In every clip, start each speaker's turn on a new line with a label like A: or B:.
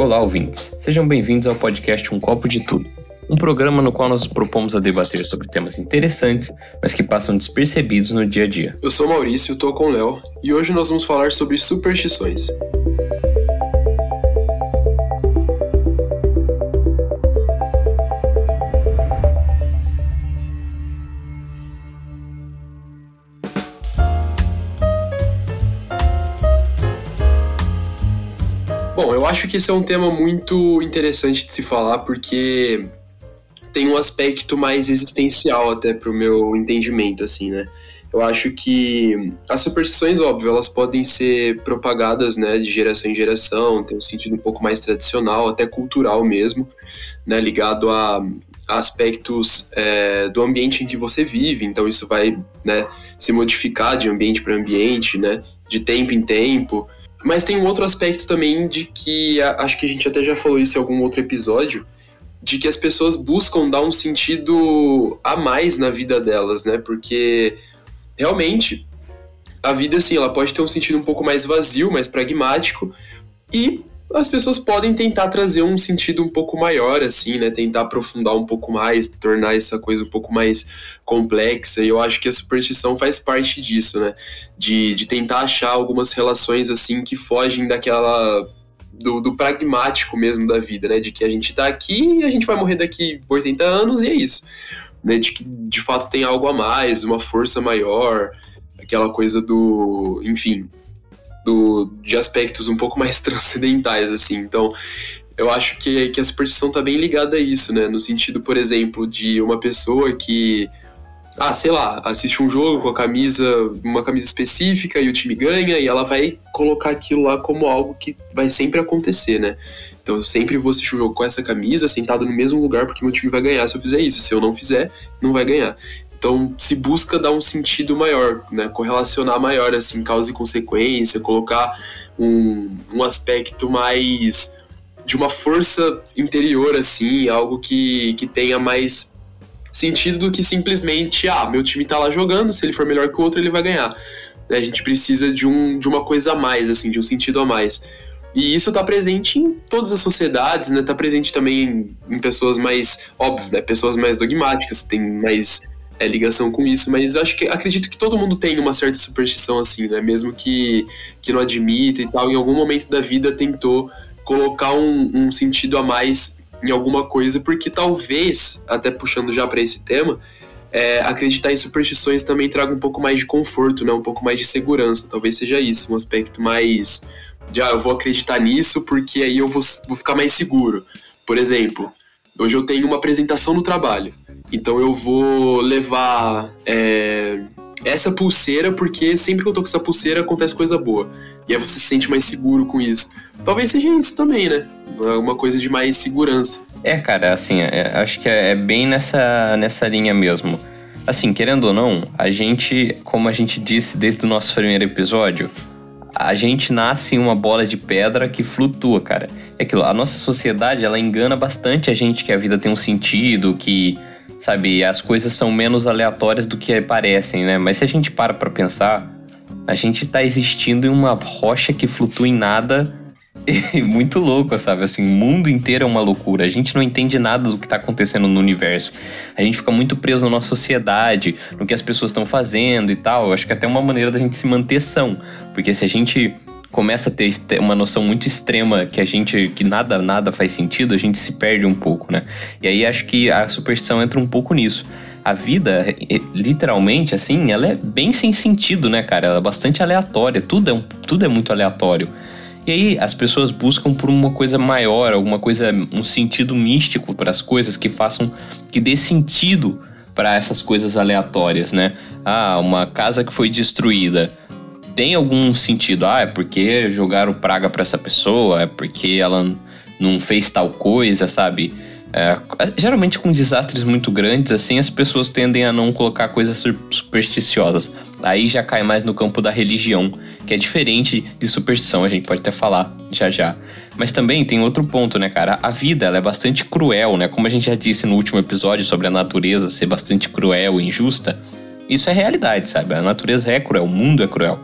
A: Olá, ouvintes. Sejam bem-vindos ao podcast Um Copo de Tudo, um programa no qual nós propomos a debater sobre temas interessantes, mas que passam despercebidos no dia a dia.
B: Eu sou Maurício, estou com o Léo, e hoje nós vamos falar sobre superstições. Acho que esse é um tema muito interessante de se falar porque tem um aspecto mais existencial até pro meu entendimento, assim, né? Eu acho que as superstições, óbvio, elas podem ser propagadas, né, de geração em geração, tem um sentido um pouco mais tradicional, até cultural mesmo, né, ligado a, aspectos é, do ambiente em que você vive. Então isso vai, né, se modificar de ambiente para ambiente, né, de tempo em tempo. Mas tem um outro aspecto também de que acho que a gente até já falou isso em algum outro episódio, de que as pessoas buscam dar um sentido a mais na vida delas, né? Porque realmente a vida assim, ela pode ter um sentido um pouco mais vazio, mais pragmático, e as pessoas podem tentar trazer um sentido um pouco maior, assim, né? Tentar aprofundar um pouco mais, tornar essa coisa um pouco mais complexa. E eu acho que a superstição faz parte disso, né? De, de tentar achar algumas relações, assim, que fogem daquela. Do, do pragmático mesmo da vida, né? De que a gente tá aqui e a gente vai morrer daqui 80 anos e é isso. Né? De que de fato tem algo a mais, uma força maior, aquela coisa do. Enfim, do, de aspectos um pouco mais transcendentais, assim. Então, eu acho que, que a superstição está bem ligada a isso, né? No sentido, por exemplo, de uma pessoa que, ah, sei lá, assiste um jogo com a camisa, uma camisa específica e o time ganha e ela vai colocar aquilo lá como algo que vai sempre acontecer, né? Então eu sempre vou assistir um jogo com essa camisa, sentado no mesmo lugar, porque meu time vai ganhar se eu fizer isso. Se eu não fizer, não vai ganhar. Então se busca dar um sentido maior, né? correlacionar maior assim causa e consequência, colocar um, um aspecto mais de uma força interior assim, algo que, que tenha mais sentido do que simplesmente ah meu time tá lá jogando, se ele for melhor que o outro ele vai ganhar. Né? A gente precisa de um de uma coisa a mais assim, de um sentido a mais. E isso está presente em todas as sociedades, né? Tá presente também em, pessoas mais, óbvio, né? Pessoas mais dogmáticas, tem mais é, ligação com isso, mas acho que acredito que todo mundo tem uma certa superstição assim, né? Mesmo que, que não admita e tal, em algum momento da vida tentou colocar um, um sentido a mais em alguma coisa, porque talvez, até puxando já para esse tema, é, acreditar em superstições também traga um pouco mais de conforto, né? Um pouco mais de segurança. Talvez seja isso, um aspecto mais de, ah, eu vou acreditar nisso porque aí eu vou, vou ficar mais seguro. Por exemplo, hoje eu tenho uma apresentação no trabalho. Então eu vou levar é, essa pulseira, porque sempre que eu tô com essa pulseira acontece coisa boa. E aí você se sente mais seguro com isso. Talvez seja isso também, né? Uma coisa de mais segurança.
A: É, cara, assim, é, acho que é, é bem nessa, nessa linha mesmo. Assim, querendo ou não, a gente, como a gente disse desde o nosso primeiro episódio, a gente nasce em uma bola de pedra que flutua, cara. É aquilo, a nossa sociedade, ela engana bastante a gente que a vida tem um sentido, que sabe? As coisas são menos aleatórias do que parecem, né? Mas se a gente para pra pensar, a gente tá existindo em uma rocha que flutua em nada muito louco, sabe? Assim, o mundo inteiro é uma loucura. A gente não entende nada do que está acontecendo no universo. A gente fica muito preso na nossa sociedade, no que as pessoas estão fazendo e tal. Eu acho que é até uma maneira da gente se manter são. Porque se a gente começa a ter uma noção muito extrema que a gente que nada nada faz sentido, a gente se perde um pouco, né? E aí acho que a superstição entra um pouco nisso. A vida, literalmente, assim, ela é bem sem sentido, né, cara? Ela é bastante aleatória, tudo é, um, tudo é muito aleatório. E aí as pessoas buscam por uma coisa maior, alguma coisa, um sentido místico para as coisas que façam, que dê sentido para essas coisas aleatórias, né? Ah, uma casa que foi destruída tem algum sentido. Ah, é porque jogaram praga para essa pessoa, é porque ela não fez tal coisa, sabe? É, geralmente com desastres muito grandes, assim, as pessoas tendem a não colocar coisas supersticiosas. Aí já cai mais no campo da religião, que é diferente de superstição, a gente pode até falar já já. Mas também tem outro ponto, né, cara? A vida ela é bastante cruel, né? Como a gente já disse no último episódio sobre a natureza ser bastante cruel e injusta. Isso é realidade, sabe? A natureza é cruel, o mundo é cruel.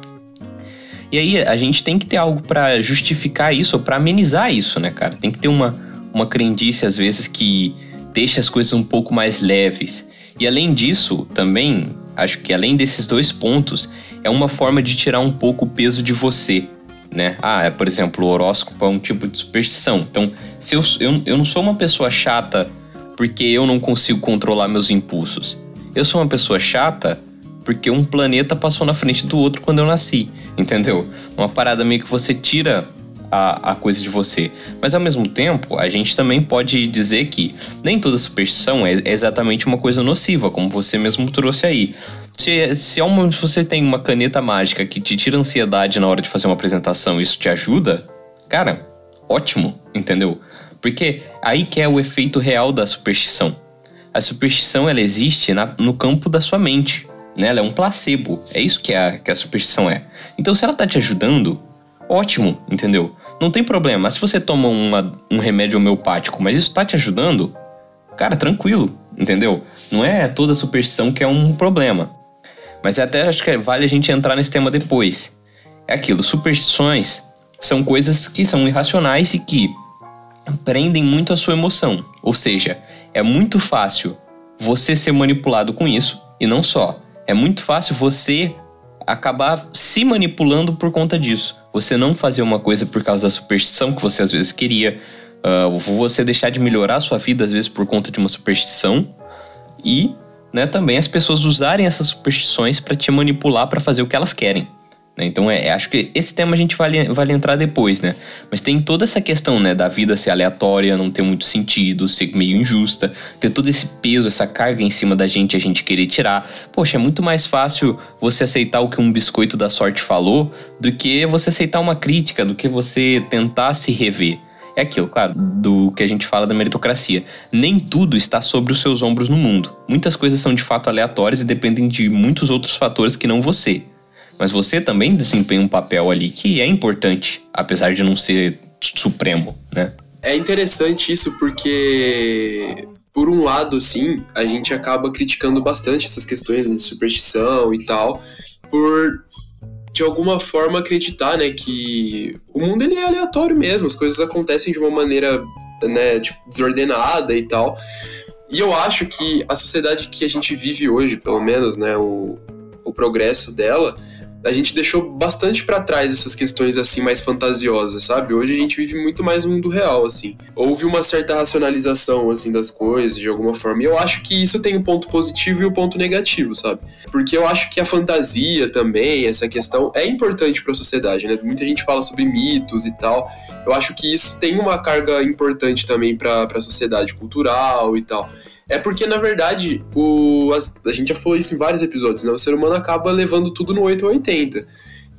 A: E aí a gente tem que ter algo para justificar isso, para amenizar isso, né, cara? Tem que ter uma, uma crendice, às vezes, que deixa as coisas um pouco mais leves. E além disso, também, acho que além desses dois pontos, é uma forma de tirar um pouco o peso de você, né? Ah, é, por exemplo, o horóscopo é um tipo de superstição. Então, se eu, eu, eu não sou uma pessoa chata porque eu não consigo controlar meus impulsos. Eu sou uma pessoa chata porque um planeta passou na frente do outro quando eu nasci, entendeu? Uma parada meio que você tira a, a coisa de você. Mas ao mesmo tempo, a gente também pode dizer que nem toda superstição é exatamente uma coisa nociva, como você mesmo trouxe aí. Se, é se você tem uma caneta mágica que te tira ansiedade na hora de fazer uma apresentação, isso te ajuda, cara, ótimo, entendeu? Porque aí que é o efeito real da superstição. A superstição ela existe na, no campo da sua mente né? Ela é um placebo. É isso que a, que a superstição é. Então, se ela tá te ajudando, ótimo, entendeu? Não tem problema. Se você toma uma, um remédio homeopático, mas isso tá te ajudando, cara, tranquilo, entendeu? Não é toda superstição que é um problema. Mas até acho que vale a gente entrar nesse tema depois. É aquilo, superstições são coisas que são irracionais e que prendem muito a sua emoção. Ou seja, é muito fácil você ser manipulado com isso e não só é muito fácil você acabar se manipulando por conta disso. Você não fazer uma coisa por causa da superstição que você às vezes queria, uh, você deixar de melhorar a sua vida às vezes por conta de uma superstição e né, também as pessoas usarem essas superstições para te manipular para fazer o que elas querem. Né? Então, é, acho que esse tema a gente vale, vale entrar depois, né? Mas tem toda essa questão, né, da vida ser aleatória, não ter muito sentido, ser meio injusta, ter todo esse peso, essa carga em cima da gente, a gente querer tirar. Poxa, é muito mais fácil você aceitar o que um biscoito da sorte falou do que você aceitar uma crítica, do que você tentar se rever. É aquilo, claro, do que a gente fala da meritocracia. Nem tudo está sobre os seus ombros no mundo. Muitas coisas são de fato aleatórias e dependem de muitos outros fatores que não você mas você também desempenha um papel ali que é importante, apesar de não ser supremo, né?
B: É interessante isso porque, por um lado, assim, a gente acaba criticando bastante essas questões de superstição e tal, por de alguma forma acreditar, né, que o mundo ele é aleatório mesmo, as coisas acontecem de uma maneira, né, tipo, desordenada e tal. E eu acho que a sociedade que a gente vive hoje, pelo menos, né, o, o progresso dela, a gente deixou bastante para trás essas questões assim mais fantasiosas, sabe? Hoje a gente vive muito mais no mundo real, assim. Houve uma certa racionalização assim das coisas de alguma forma. E eu acho que isso tem um ponto positivo e um ponto negativo, sabe? Porque eu acho que a fantasia também, essa questão é importante para a sociedade, né? Muita gente fala sobre mitos e tal. Eu acho que isso tem uma carga importante também para a sociedade cultural e tal. É porque, na verdade, o, a, a, gente já falou isso em vários episódios, né? O ser humano acaba levando tudo no 8 ou 80.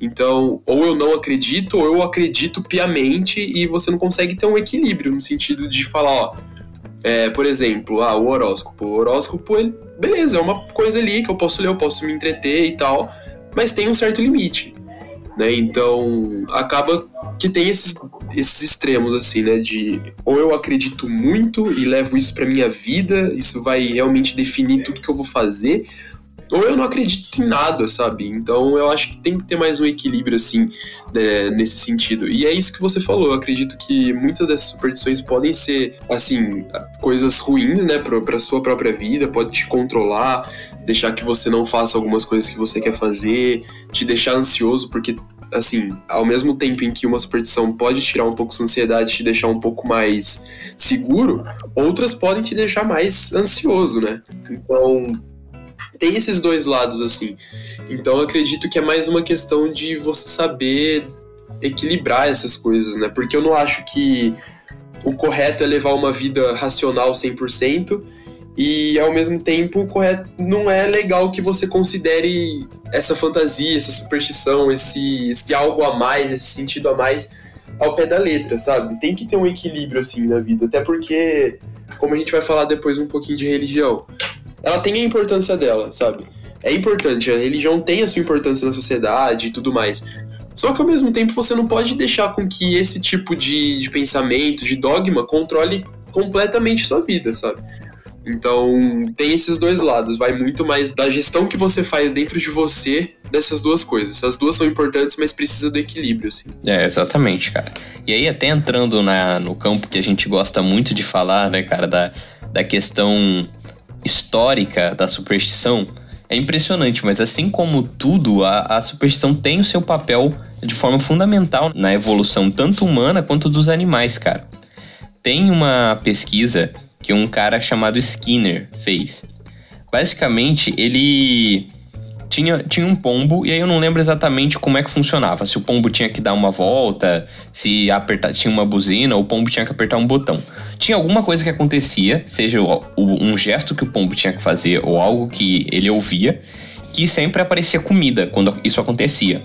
B: Então, ou eu não acredito, ou eu acredito piamente e você não consegue ter um equilíbrio no sentido de falar, ó. É, por exemplo, ah, o horóscopo. O horóscopo, ele, beleza, é uma coisa ali que eu posso ler, eu posso me entreter e tal, mas tem um certo limite. Né? Então, acaba que tem esses, esses extremos, assim, né? De ou eu acredito muito e levo isso para minha vida, isso vai realmente definir tudo que eu vou fazer, ou eu não acredito em nada, sabe? Então eu acho que tem que ter mais um equilíbrio, assim, né, nesse sentido. E é isso que você falou. Eu acredito que muitas dessas superstições podem ser, assim, coisas ruins, né, pra, pra sua própria vida, pode te controlar, deixar que você não faça algumas coisas que você quer fazer, te deixar ansioso, porque assim, ao mesmo tempo em que uma superstição pode tirar um pouco sua ansiedade, te deixar um pouco mais seguro, outras podem te deixar mais ansioso, né? Então, tem esses dois lados, assim. Então, acredito que é mais uma questão de você saber equilibrar essas coisas, né? Porque eu não acho que o correto é levar uma vida racional 100%, e ao mesmo tempo correto não é legal que você considere essa fantasia, essa superstição, esse, esse algo a mais, esse sentido a mais ao pé da letra, sabe? Tem que ter um equilíbrio assim na vida, até porque, como a gente vai falar depois um pouquinho de religião, ela tem a importância dela, sabe? É importante, a religião tem a sua importância na sociedade e tudo mais. Só que ao mesmo tempo você não pode deixar com que esse tipo de, de pensamento, de dogma, controle completamente sua vida, sabe? Então, tem esses dois lados. Vai muito mais da gestão que você faz dentro de você dessas duas coisas. As duas são importantes, mas precisa do equilíbrio, assim.
A: É, exatamente, cara. E aí, até entrando na, no campo que a gente gosta muito de falar, né, cara, da, da questão histórica da superstição, é impressionante, mas assim como tudo, a, a superstição tem o seu papel de forma fundamental na evolução tanto humana quanto dos animais, cara. Tem uma pesquisa que um cara chamado Skinner fez. Basicamente, ele tinha, tinha um pombo, e aí eu não lembro exatamente como é que funcionava. Se o pombo tinha que dar uma volta, se apertar, tinha uma buzina, ou o pombo tinha que apertar um botão. Tinha alguma coisa que acontecia, seja o, o, um gesto que o pombo tinha que fazer, ou algo que ele ouvia, que sempre aparecia comida quando isso acontecia.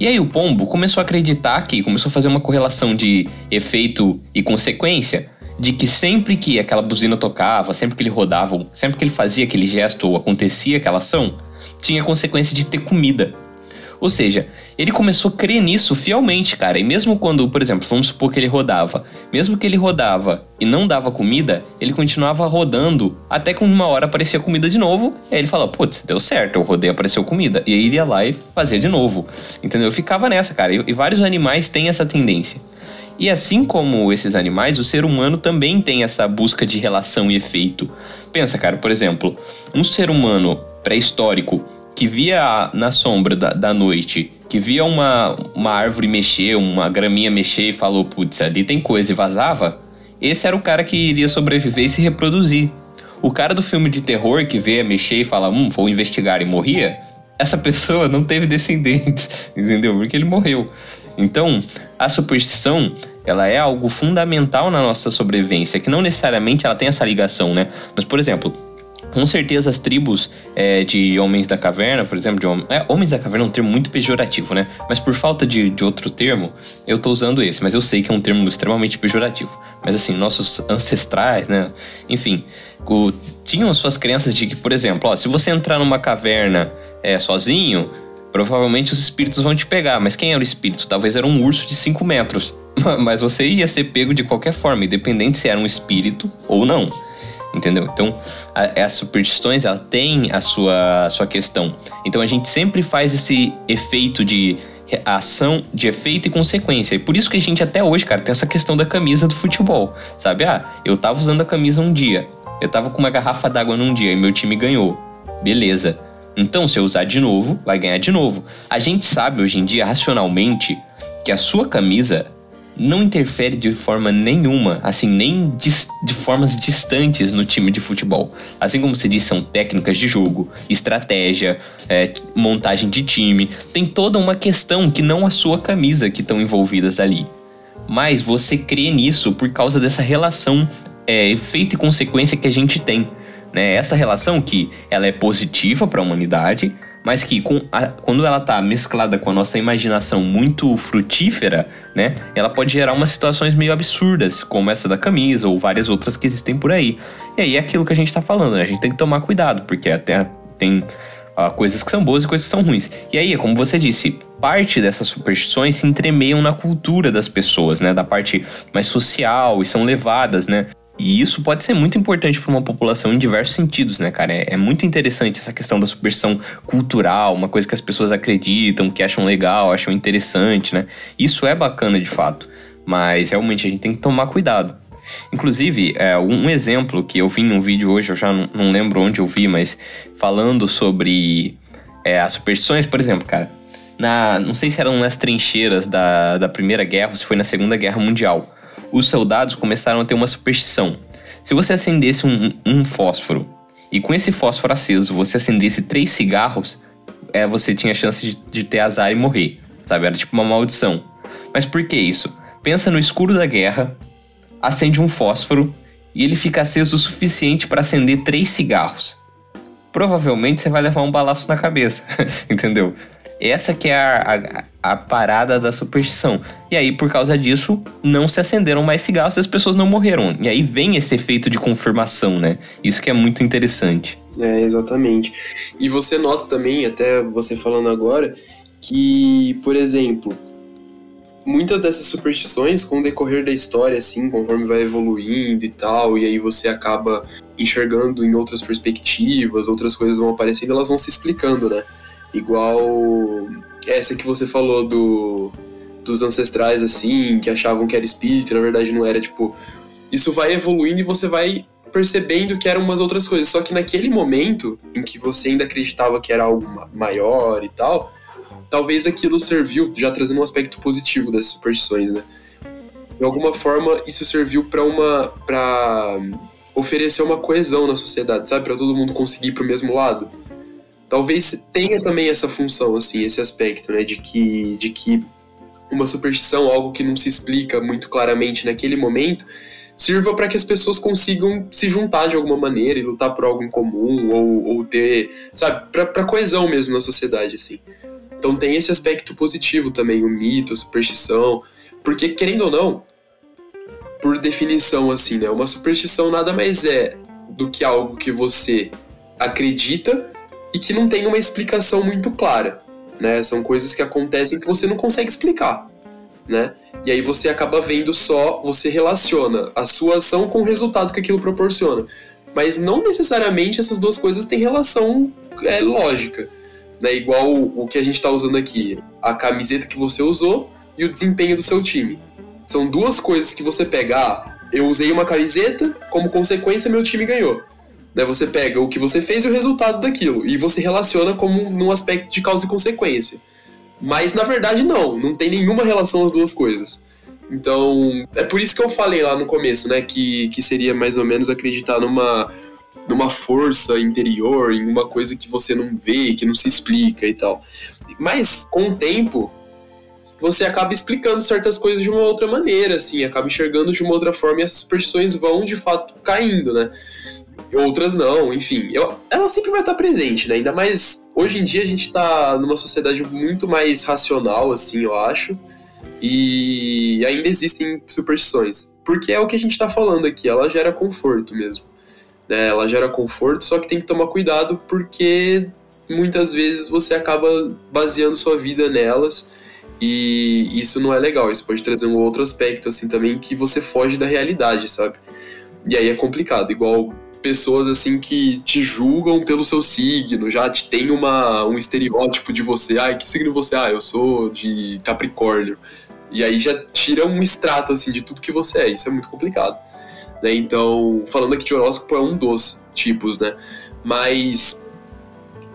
A: E aí o pombo começou a acreditar que, começou a fazer uma correlação de efeito e consequência, de que sempre que aquela buzina tocava, sempre que ele rodava, sempre que ele fazia aquele gesto ou acontecia aquela ação, tinha consequência de ter comida. Ou seja, ele começou a crer nisso fielmente, cara. E mesmo quando, por exemplo, vamos supor que ele rodava, mesmo que ele rodava e não dava comida, ele continuava rodando até que uma hora aparecia comida de novo. E aí ele falava, putz, deu certo, eu rodei, apareceu comida. E aí ele ia lá e fazia de novo. Entendeu? Eu ficava nessa, cara. E, e vários animais têm essa tendência. E assim como esses animais, o ser humano também tem essa busca de relação e efeito. Pensa, cara, por exemplo, um ser humano pré-histórico que via na sombra da, da noite, que via uma, uma árvore mexer, uma graminha mexer e falou, putz, ali tem coisa e vazava, esse era o cara que iria sobreviver e se reproduzir. O cara do filme de terror que vê mexer e fala, hum, vou investigar e morria, essa pessoa não teve descendentes, entendeu? Porque ele morreu. Então, a superstição, ela é algo fundamental na nossa sobrevivência, que não necessariamente ela tem essa ligação, né? Mas, por exemplo, com certeza as tribos é, de homens da caverna, por exemplo, de hom é, homens da caverna é um termo muito pejorativo, né? Mas por falta de, de outro termo, eu tô usando esse, mas eu sei que é um termo extremamente pejorativo. Mas assim, nossos ancestrais, né? Enfim, o, tinham suas crenças de que, por exemplo, ó, se você entrar numa caverna é, sozinho, provavelmente os espíritos vão te pegar. Mas quem era o espírito? Talvez era um urso de 5 metros. Mas você ia ser pego de qualquer forma, independente se era um espírito ou não entendeu? Então, as superstições, ela tem a sua, a sua questão. Então, a gente sempre faz esse efeito de ação, de efeito e consequência. E por isso que a gente até hoje, cara, tem essa questão da camisa do futebol, sabe? Ah, eu tava usando a camisa um dia, eu tava com uma garrafa d'água num dia e meu time ganhou. Beleza. Então, se eu usar de novo, vai ganhar de novo. A gente sabe hoje em dia, racionalmente, que a sua camisa não interfere de forma nenhuma, assim, nem de, de, formas distantes no time de futebol. Assim como você disse, são técnicas de jogo, estratégia, é, montagem de time. Tem toda uma questão que não a sua camisa que estão envolvidas ali. Mas você crê nisso por causa dessa relação é, efeito e consequência que a gente tem. Né? Essa relação que ela é positiva para a humanidade, mas que a, quando ela está mesclada com a nossa imaginação muito frutífera, né, ela pode gerar umas situações meio absurdas, como essa da camisa ou várias outras que existem por aí. E aí é aquilo que a gente está falando, né? A gente tem que tomar cuidado, porque até tem uh, coisas que são boas e coisas que são ruins. E aí, como você disse, parte dessas superstições se entremeiam na cultura das pessoas, né, da parte mais social e são levadas, né, e isso pode ser muito importante para uma população em diversos sentidos, né, cara? É, é, muito interessante essa questão da superstição cultural, uma coisa que as pessoas acreditam, que acham legal, acham interessante, né? Isso é bacana de fato, mas realmente a gente tem que tomar cuidado. Inclusive, é, um exemplo que eu vi num vídeo hoje, eu já não, não lembro onde eu vi, mas falando sobre é, as superstições, por exemplo, cara, na, não sei se eram nas trincheiras da, da Primeira Guerra ou se foi na Segunda Guerra Mundial os soldados começaram a ter uma superstição. Se você acendesse um, um fósforo e com esse fósforo aceso você acendesse três cigarros, é, você tinha chance de, de ter azar e morrer, sabe? Era tipo uma maldição. Mas por que isso? Pensa no escuro da guerra, acende um fósforo e ele fica aceso o suficiente para acender três cigarros. Provavelmente você vai levar um balaço na cabeça, entendeu? Essa que é a, a, a, parada da superstição. E aí, por causa disso, não se acenderam mais cigarros e as pessoas não morreram. E aí vem esse efeito de confirmação, né? Isso que é muito interessante.
B: É, exatamente. E você nota também, até você falando agora, que, por exemplo, muitas dessas superstições, com o decorrer da história, assim, conforme vai evoluindo e tal, e aí você acaba enxergando em outras perspectivas, outras coisas vão aparecendo, elas vão se explicando, né? Igual essa que você falou do, dos ancestrais, assim, que achavam que era espírito, na verdade não era, tipo. Isso vai evoluindo e você vai percebendo que eram umas outras coisas. Só que naquele momento em que você ainda acreditava que era algo maior e tal, talvez aquilo serviu, já trazendo um aspecto positivo dessas superstições, né? De alguma forma, isso serviu para uma. para oferecer uma coesão na sociedade, sabe? Para todo mundo conseguir ir pro mesmo lado. Talvez tenha também essa função, assim, esse aspecto, né? De que, de que uma superstição, algo que não se explica muito claramente naquele momento, sirva para que as pessoas consigam se juntar de alguma maneira e lutar por algo em comum ou, ou ter, sabe, para coesão mesmo na sociedade, assim. Então tem esse aspecto positivo também, o mito, a superstição, porque querendo ou não, por definição assim, né, uma superstição nada mais é do que algo que você acredita e que não tem uma explicação muito clara, né? São coisas que acontecem que você não consegue explicar, né? E aí você acaba vendo só, você relaciona a sua ação com o resultado que aquilo proporciona. Mas não necessariamente essas duas coisas têm relação é, lógica né? Igual o, que a gente está usando aqui, a camiseta que você usou e o desempenho do seu time. São duas coisas que você pega. Ah, eu usei uma camiseta, como consequência meu time ganhou. Né? Você pega o que você fez e o resultado daquilo e você relaciona como num aspecto de causa e consequência. Mas na verdade não, não tem nenhuma relação as duas coisas. Então, é por isso que eu falei lá no começo, né, que, que seria mais ou menos acreditar numa numa força interior, em uma coisa que você não vê, que não se explica e tal. Mas com o tempo, você acaba explicando certas coisas de uma outra maneira, assim, acaba enxergando de uma outra forma e as superstições vão de fato caindo, né? Outras não, enfim, eu, ela sempre vai estar presente, né? Ainda mais hoje em dia a gente está numa sociedade muito mais racional, assim, eu acho, e ainda existem superstições, porque é o que a gente está falando aqui, ela gera conforto mesmo né? Ela gera conforto, só que tem que tomar cuidado porque muitas vezes você acaba baseando sua vida nelas e isso não é legal. Isso pode trazer um outro aspecto assim também que você foge da realidade, sabe? E aí é complicado, igual pessoas assim que te julgam pelo seu signo, já te tem uma, um estereótipo de você, ai, que signo você? Ah, eu sou de Capricórnio. E aí já tira um extrato assim de tudo que você é. Isso é muito complicado. Né? Então, falando aqui de horóscopo é um dos tipos, né? Mas,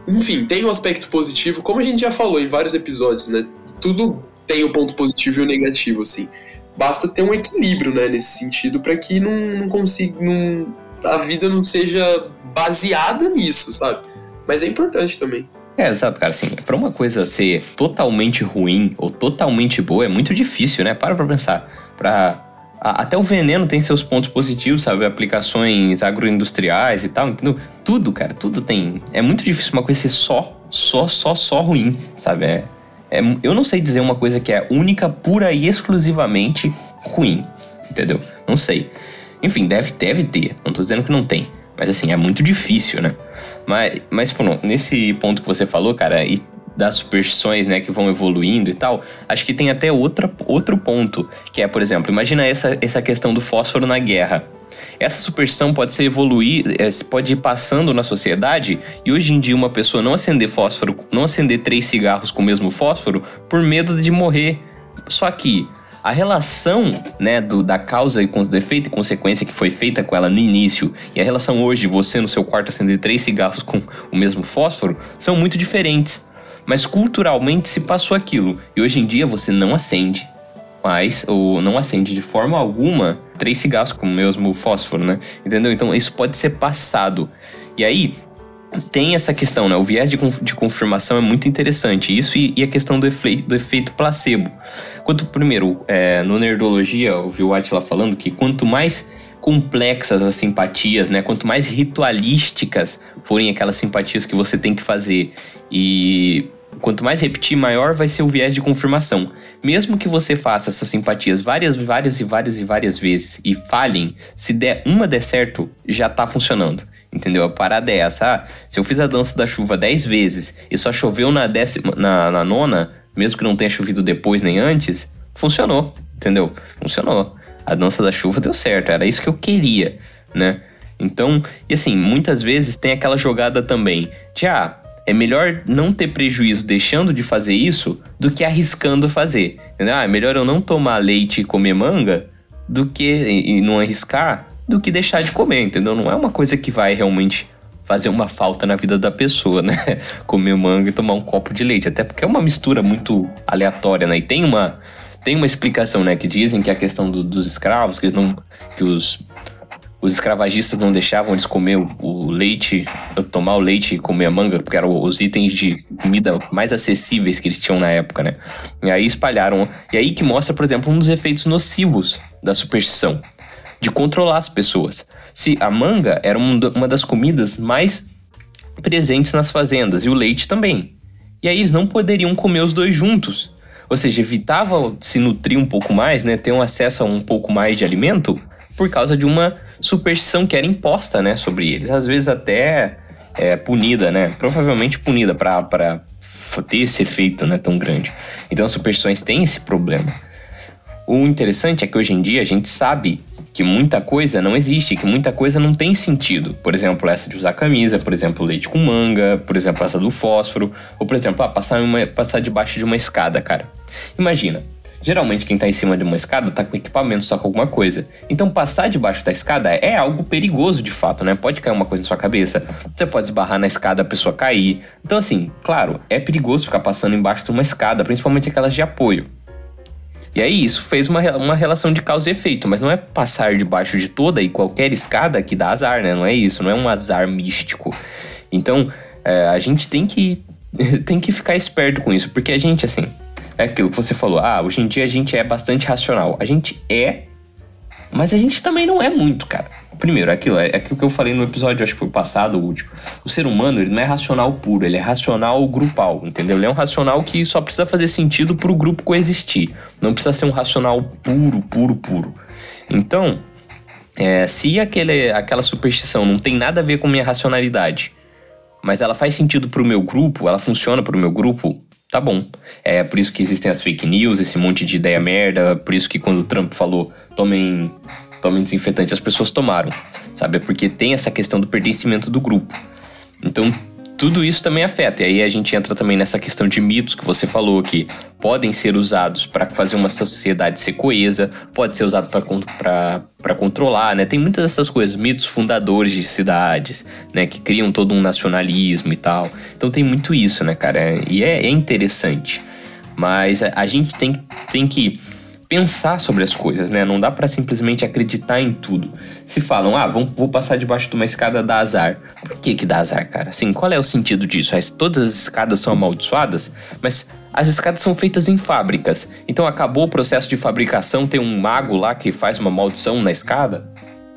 B: enfim, tem um aspecto positivo, como a gente já falou em vários episódios, né? Tudo tem o um ponto positivo e o um negativo, assim. Basta ter um equilíbrio, né, nesse sentido, para que não, não consiga, não, a vida não seja baseada nisso, sabe? Mas é importante também.
A: É, exato, cara, assim, pra uma coisa ser totalmente ruim ou totalmente boa é muito difícil, né? Para pra pensar. Pra até o veneno tem seus pontos positivos, sabe? Aplicações agroindustriais e tal, entendeu? Tudo, cara, tudo tem. É muito difícil uma coisa ser só, só, só, só ruim, sabe? É, é, eu não sei dizer uma coisa que é única, pura e exclusivamente ruim, entendeu? Não sei. Enfim, deve, deve ter, não tô dizendo que não tem. Mas assim, é muito difícil, né? Mas, mas pô, nesse ponto que você falou, cara, e das superstições, né, que vão evoluindo e tal, acho que tem até outra, outro ponto, que é, por exemplo, imagina essa, essa questão do fósforo na guerra. Essa superstição pode ser evoluir, é, pode ir passando na sociedade e hoje em dia uma pessoa não acender fósforo, não acender três cigarros com o mesmo fósforo por medo de morrer. Só que a relação né, do, da causa e com defeito e consequência que foi feita com ela no início e a relação hoje, você no seu quarto acender três cigarros com o mesmo fósforo, são muito diferentes. Mas culturalmente se passou aquilo. E hoje em dia você não acende mais, ou não acende de forma alguma, três cigarros com o mesmo fósforo, né? Entendeu? Então isso pode ser passado. E aí, tem essa questão, né? O viés de, de confirmação é muito interessante. Isso e, e a questão do, efeito, do efeito placebo. Quanto, primeiro, é, no Nerdologia, eu vi o Atila falando que quanto mais complexas as simpatias, né? Quanto mais ritualísticas forem aquelas simpatias que você tem que fazer e quanto mais repetir, maior vai ser o viés de confirmação. Mesmo que você faça essas simpatias várias, várias e várias e várias vezes e falhem, se der uma der certo, já tá funcionando. Entendeu? A parada é essa. Ah, se eu fiz a dança da chuva 10 vezes e só choveu na, décima, na, na nona, mesmo que não tenha chovido depois nem antes, funcionou, entendeu? Funcionou. A dança da chuva deu certo, era isso que eu queria, né? Então, e assim, muitas vezes tem aquela jogada também de ah, é melhor não ter prejuízo deixando de fazer isso do que arriscando fazer. Entendeu? Ah, é melhor eu não tomar leite e comer manga do que e não arriscar do que deixar de comer, entendeu? Não é uma coisa que vai realmente fazer uma falta na vida da pessoa, né? Comer manga e tomar um copo de leite, até porque é uma mistura muito aleatória, né? E tem uma tem uma explicação, né, que dizem que a questão do, dos escravos, que eles não que os os escravagistas não deixavam eles comer o, o, leite, tomar o leite e comer a manga, porque eram os itens de comida mais acessíveis que eles tinham na época, né? E aí espalharam. E aí que mostra, por exemplo, um dos efeitos nocivos da superstição, de controlar as pessoas. Se a manga era uma das comidas mais presentes nas fazendas, e o leite também. E aí eles não poderiam comer os dois juntos. Ou seja, evitava se nutrir um pouco mais, né? Ter um acesso a um pouco mais de alimento por causa de uma superstição que era imposta, né, sobre eles, às vezes até é, punida, né, provavelmente punida para ter esse efeito, né, tão grande. Então as superstições têm esse problema. O interessante é que hoje em dia a gente sabe que muita coisa não existe, que muita coisa não tem sentido. Por exemplo, essa de usar camisa, por exemplo, leite com manga, por exemplo, essa do fósforo, ou por exemplo, ah, passar, uma, passar debaixo de uma escada, cara. Imagina, Geralmente quem tá em cima de uma escada tá com equipamento, só com alguma coisa. Então passar debaixo da escada é algo perigoso de fato, né? Pode cair uma coisa na sua cabeça, você pode esbarrar na escada, a pessoa cair. Então assim, claro, é perigoso ficar passando embaixo de uma escada, principalmente aquelas de apoio. E aí isso fez uma, uma relação de causa e efeito, mas não é passar debaixo de toda e qualquer escada que dá azar, né? Não é isso, não é um azar místico. Então é, a gente tem que, tem que ficar esperto com isso, porque a gente, assim, é aquilo que você falou. Ah, hoje em dia a gente é bastante racional. A gente é, mas a gente também não é muito, cara. Primeiro, é aquilo, é aquilo que eu falei no episódio, acho que foi passado, o último. O ser humano, ele não é racional puro, ele é racional grupal, entendeu? Ele é um racional que só precisa fazer sentido para o grupo coexistir. Não precisa ser um racional puro, puro, puro. Então, é, se aquele, aquela superstição não tem nada a ver com minha racionalidade, mas ela faz sentido para o meu grupo, ela funciona para o meu grupo, tá bom. É por isso que existem as fake news, esse monte de ideia merda, por isso que quando o Trump falou tomem, tomem desinfetante, as pessoas tomaram, sabe? É porque tem essa questão do pertencimento do grupo. Então, tudo isso também afeta. E aí a gente entra também nessa questão de mitos que você falou, que podem ser usados para fazer uma sociedade ser coesa, pode ser usado para controlar, né? Tem muitas dessas coisas, mitos fundadores de cidades, né? Que criam todo um nacionalismo e tal. Então tem muito isso, né, cara? E é, é interessante. Mas a, a gente tem, tem que pensar sobre as coisas, né? Não dá para simplesmente acreditar em tudo. Se falam, ah, vou, vou passar debaixo de uma escada da azar. Por que que dá azar, cara? Assim, qual é o sentido disso? Todas as escadas são amaldiçoadas, mas as escadas são feitas em fábricas. Então acabou o processo de fabricação, tem um mago lá que faz uma maldição na escada?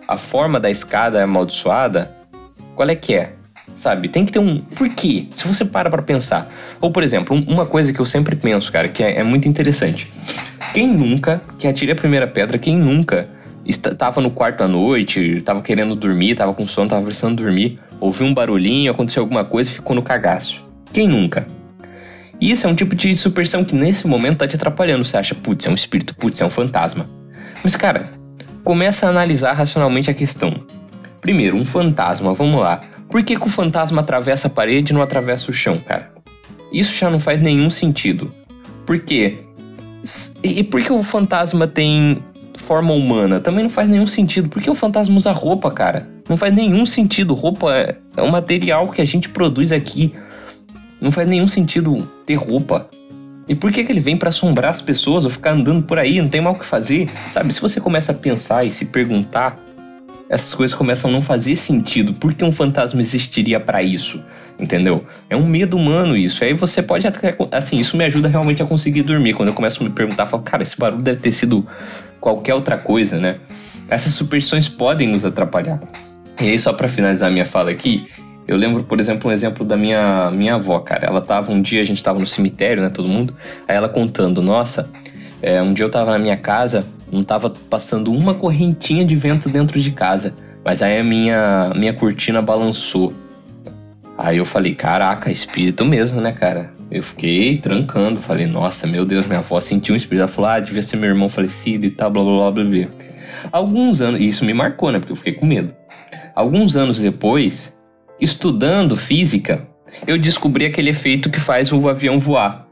A: A forma da escada é amaldiçoada? Qual é que é? Sabe? Tem que ter um porquê, se você para pra pensar. Ou, por exemplo, uma coisa que eu sempre penso, cara, que é, é muito interessante. Quem nunca, que atire a primeira pedra, quem nunca estava no quarto à noite, estava querendo dormir, estava com sono, estava precisando dormir, ouviu um barulhinho, aconteceu alguma coisa e ficou no cagaço. Quem nunca? Isso é um tipo de superstição que nesse momento tá te atrapalhando. Você acha, putz, é um espírito, putz, é um fantasma. Mas, cara, começa a analisar racionalmente a questão. Primeiro, um fantasma, vamos lá. Por que, que o fantasma atravessa a parede e não atravessa o chão, cara? Isso já não faz nenhum sentido. Por quê? E por que o fantasma tem forma humana? Também não faz nenhum sentido. Por que o fantasma usa roupa, cara? Não faz nenhum sentido. Roupa é, é um material que a gente produz aqui. Não faz nenhum sentido ter roupa. E por que, que ele vem para assombrar as pessoas ou ficar andando por aí? Não tem mal o que fazer. Sabe, se você começa a pensar e se perguntar essas coisas começam a não fazer sentido. Por que um fantasma existiria para isso? Entendeu? É um medo humano isso. Aí você pode até. Assim, isso me ajuda realmente a conseguir dormir. Quando eu começo a me perguntar, falo, cara, esse barulho deve ter sido qualquer outra coisa, né? Essas superstições podem nos atrapalhar. E aí, só para finalizar minha fala aqui, eu lembro, por exemplo, um exemplo da minha, minha avó, cara. Ela tava um dia, a gente tava no cemitério, né? Todo mundo. Aí ela contando, nossa, é, um dia eu tava na minha casa não tava passando uma correntinha de vento dentro de casa. Mas aí a minha, minha cortina balançou. Aí eu falei, caraca, espírito mesmo, né, cara? Eu fiquei trancando, falei, nossa, meu Deus, minha avó sentiu um espírito. Ela falou, ah, devia ser meu irmão falecido e tal, blá blá blá blá. Alguns anos, isso me marcou, né? Porque eu fiquei com medo. Alguns anos depois, estudando física, eu descobri aquele efeito que faz o avião voar.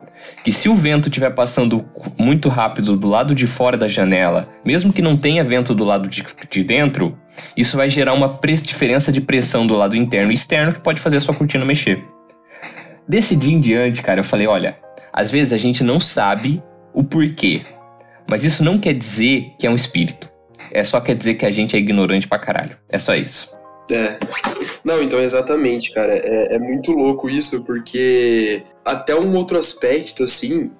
A: Que se o vento estiver passando muito rápido do lado de fora da janela, mesmo que não tenha vento do lado de, de dentro, isso vai gerar uma diferença de pressão do lado interno e externo que pode fazer a sua cortina mexer. Desse dia em diante, cara, eu falei: olha, às vezes a gente não sabe o porquê, mas isso não quer dizer que é um espírito. É só quer dizer que a gente é ignorante pra caralho. É só isso.
B: É. Não, então exatamente, cara. É, é muito louco isso, porque até um outro aspecto, assim,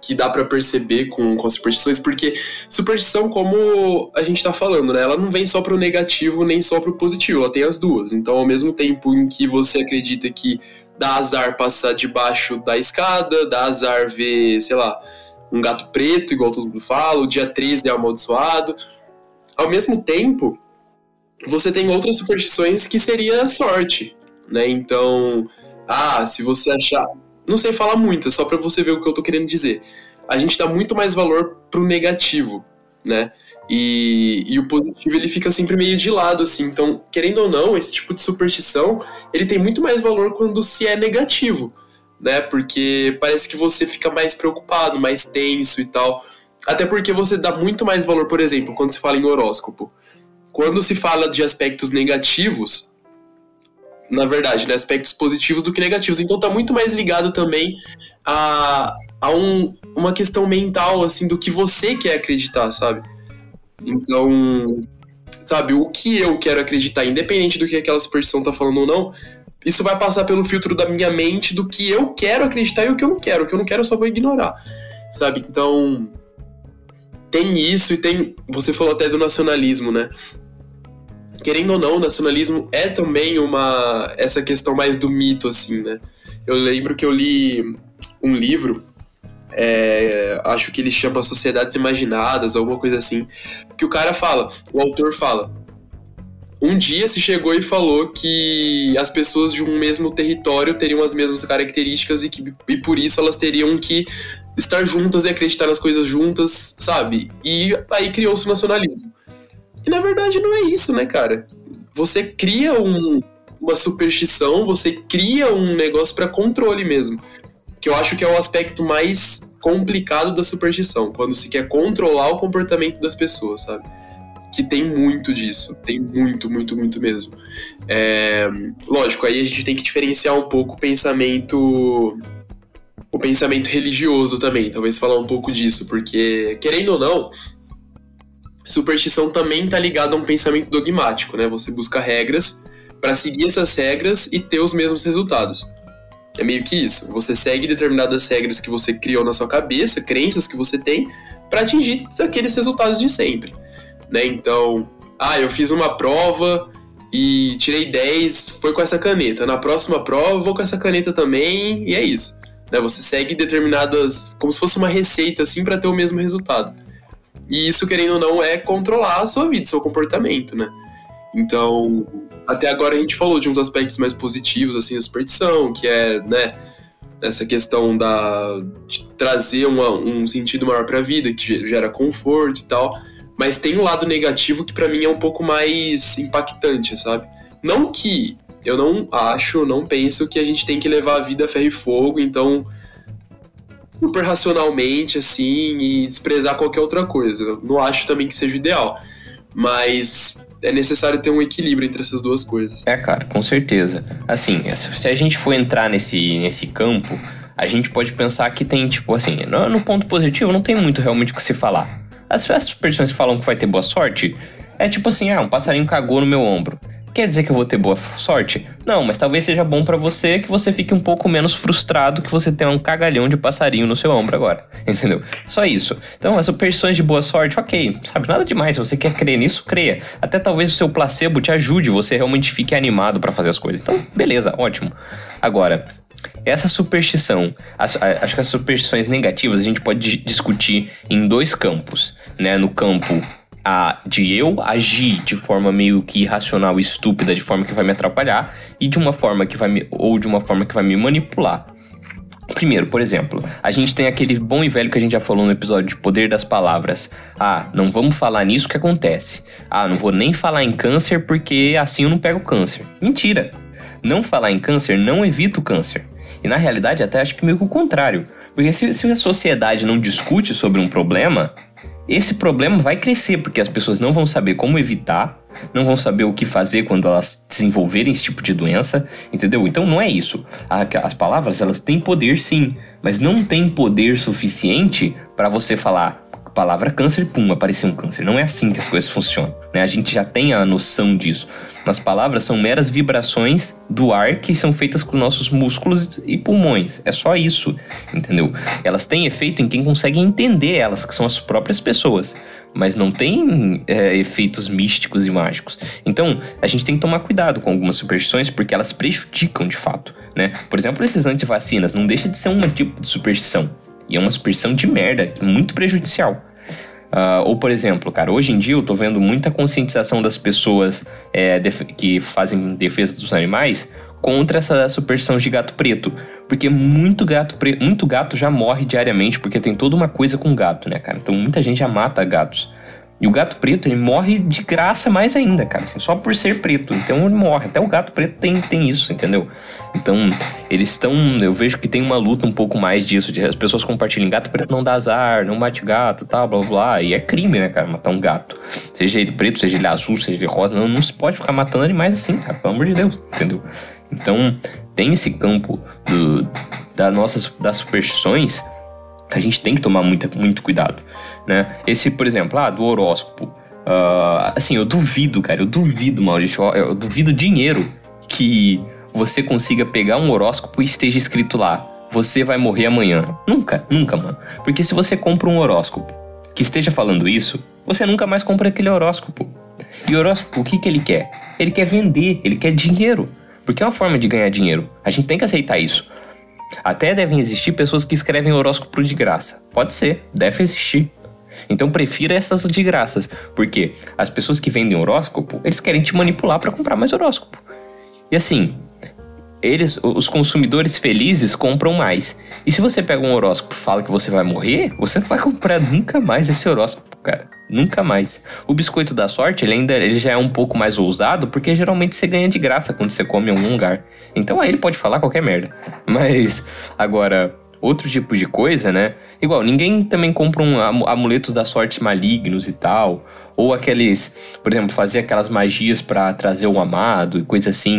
B: que dá para perceber com, com as superstições, porque superstição, como a gente tá falando, né? Ela não vem só pro negativo nem só pro positivo, ela tem as duas. Então, ao mesmo tempo em que você acredita que dá azar passar debaixo da escada, dá azar ver, sei lá, um gato preto, igual todo mundo fala, o dia 13 é amaldiçoado. Ao mesmo tempo, você tem outras superstições que seria sorte, né? Então, ah, se você achar. Não sei falar muito, é só para você ver o que eu tô querendo dizer. A gente dá muito mais valor pro negativo, né? E, e, o positivo ele fica sempre meio de lado, assim. Então, querendo ou não, esse tipo de superstição ele tem muito mais valor quando se é negativo, né? Porque parece que você fica mais preocupado, mais tenso e tal. Até porque você dá muito mais valor, por exemplo, quando se fala em horóscopo. Quando se fala de aspectos negativos, na verdade, né, aspectos positivos do que negativos. Então tá muito mais ligado também a, a um, uma questão mental, assim, do que você quer acreditar, sabe? Então, sabe, o que eu quero acreditar, independente do que aquela superstição tá falando ou não, isso vai passar pelo filtro da minha mente do que eu quero acreditar e o que eu não quero. O que eu não quero eu só vou ignorar, sabe? Então, tem isso e tem. Você falou até do nacionalismo, né? Querendo ou não, nacionalismo é também uma. essa questão mais do mito, assim, né? Eu lembro que eu li um livro é, acho que ele chama Sociedades Imaginadas, alguma coisa assim, que o cara fala, o autor fala, um dia se chegou e falou que as pessoas de um mesmo território teriam as mesmas características e que e por isso elas teriam que estar juntas e acreditar nas coisas juntas, sabe? E aí criou-se o nacionalismo. E na verdade não é isso, né, cara? Você cria um, uma superstição, você cria um negócio para controle mesmo. Que eu acho que é o aspecto mais complicado da superstição, quando se quer controlar o comportamento das pessoas, sabe? Que tem muito disso, tem muito, muito, muito mesmo. É, lógico, aí a gente tem que diferenciar um pouco o pensamento. O pensamento religioso também, talvez falar um pouco disso, porque, querendo ou não, superstição também está ligada a um pensamento dogmático, né? Você busca regras para seguir essas regras e ter os mesmos resultados. É meio que isso. Você segue determinadas regras que você criou na sua cabeça, crenças que você tem, para atingir aqueles resultados de sempre. Né? Então, ah, eu fiz uma prova e tirei 10, foi com essa caneta. Na próxima prova, vou com essa caneta também, e é isso. Né? Você segue determinadas. como se fosse uma receita, assim, para ter o mesmo resultado. E isso, querendo ou não, é controlar a sua vida, seu comportamento, né? Então, até agora a gente falou de uns aspectos mais positivos, assim, da superstição, que é, né, essa questão da, de trazer uma, um sentido maior para a vida, que gera conforto e tal. Mas tem um lado negativo que para mim é um pouco mais impactante, sabe? Não que eu não acho, não penso que a gente tem que levar a vida a ferro e fogo, então super racionalmente assim e desprezar qualquer outra coisa. Não acho também que seja o ideal. Mas é necessário ter um equilíbrio entre essas duas coisas.
A: É, cara, com certeza. Assim, se a gente for entrar nesse, nesse campo, a gente pode pensar que tem, tipo assim, no, no ponto positivo não tem muito realmente o que se falar. As, as pessoas falam que vai ter boa sorte, é tipo assim, ah, um passarinho cagou no meu ombro. Quer dizer que eu vou ter boa sorte? Não, mas talvez seja bom para você que você fique um pouco menos frustrado que você tenha um cagalhão de passarinho no seu ombro agora. Entendeu? Só isso. Então, as superstições de boa sorte, ok. Sabe, nada demais. Se você quer crer nisso, creia. Até talvez o seu placebo te ajude, você realmente fique animado para fazer as coisas. Então, beleza, ótimo. Agora, essa superstição, acho que as superstições negativas a gente pode discutir em dois campos, né? No campo a, de eu agir de forma meio que irracional e estúpida, de forma que vai me atrapalhar, e de uma forma que vai me. ou de uma forma que vai me manipular. Primeiro, por exemplo, a gente tem aquele bom e velho que a gente já falou no episódio de Poder das Palavras. Ah, não vamos falar nisso que acontece. Ah, não vou nem falar em câncer porque assim eu não pego câncer. Mentira! Não falar em câncer não evita o câncer. E na realidade, até acho que meio que o contrário. Porque se, se a sociedade não discute sobre um problema, esse problema vai crescer, porque as pessoas não vão saber como evitar, não vão saber o que fazer quando elas desenvolverem esse tipo de doença, entendeu? Então não é isso. As palavras, elas têm poder sim, mas não tem poder suficiente para você falar palavra câncer, pum, apareceu um câncer. Não é assim que as coisas funcionam, né? A gente já tem a noção disso. As palavras são meras vibrações do ar que são feitas com nossos músculos e pulmões. É só isso, entendeu? Elas têm efeito em quem consegue entender elas, que são as próprias pessoas. Mas não tem é, efeitos místicos e mágicos. Então, a gente tem que tomar cuidado com algumas superstições porque elas prejudicam de fato, né? Por exemplo, esses antivacinas não deixa de ser um tipo de superstição. E é uma superstição de merda, muito prejudicial. Uh, ou, por exemplo, cara, hoje em dia eu tô vendo muita conscientização das pessoas é, que fazem defesa dos animais contra essa superstição de gato preto. Porque muito gato, muito gato já morre diariamente porque tem toda uma coisa com gato, né, cara? Então muita gente já mata gatos. E o gato preto, ele morre de graça mais ainda, cara. Assim, só por ser preto. Então ele morre. Até o gato preto tem, tem isso, entendeu? Então, eles estão. Eu vejo que tem uma luta um pouco mais disso. De as pessoas compartilham. Gato preto não dá azar, não mate gato, tal, blá blá blá. E é crime, né, cara? Matar um gato. Seja ele preto, seja ele azul, seja ele rosa. Não, não se pode ficar matando animais assim, cara. Pelo amor de Deus, entendeu? Então, tem esse campo do, da nossas, das superstições a gente tem que tomar muito, muito cuidado, né? Esse, por exemplo, ah, do horóscopo. Uh, assim, eu duvido, cara, eu duvido, Maurício, eu, eu duvido dinheiro que você consiga pegar um horóscopo e esteja escrito lá, você vai morrer amanhã. Nunca, nunca, mano. Porque se você compra um horóscopo que esteja falando isso, você nunca mais compra aquele horóscopo. E o horóscopo, o que, que ele quer? Ele quer vender, ele quer dinheiro. Porque é uma forma de ganhar dinheiro. A gente tem que aceitar isso. Até devem existir pessoas que escrevem horóscopo de graça. Pode ser, deve existir. Então prefira essas de graças, porque as pessoas que vendem horóscopo, eles querem te manipular para comprar mais horóscopo. E assim, eles, os consumidores felizes compram mais. E se você pega um horóscopo e fala que você vai morrer, você não vai comprar nunca mais esse horóscopo, cara. Nunca mais. O biscoito da sorte, ele ainda ele já é um pouco mais ousado, porque geralmente você ganha de graça quando você come em algum lugar. Então aí ele pode falar qualquer merda. Mas agora outro tipo de coisa, né? Igual, ninguém também compra um amuletos da sorte malignos e tal, ou aqueles, por exemplo, fazer aquelas magias para trazer o amado e coisa assim.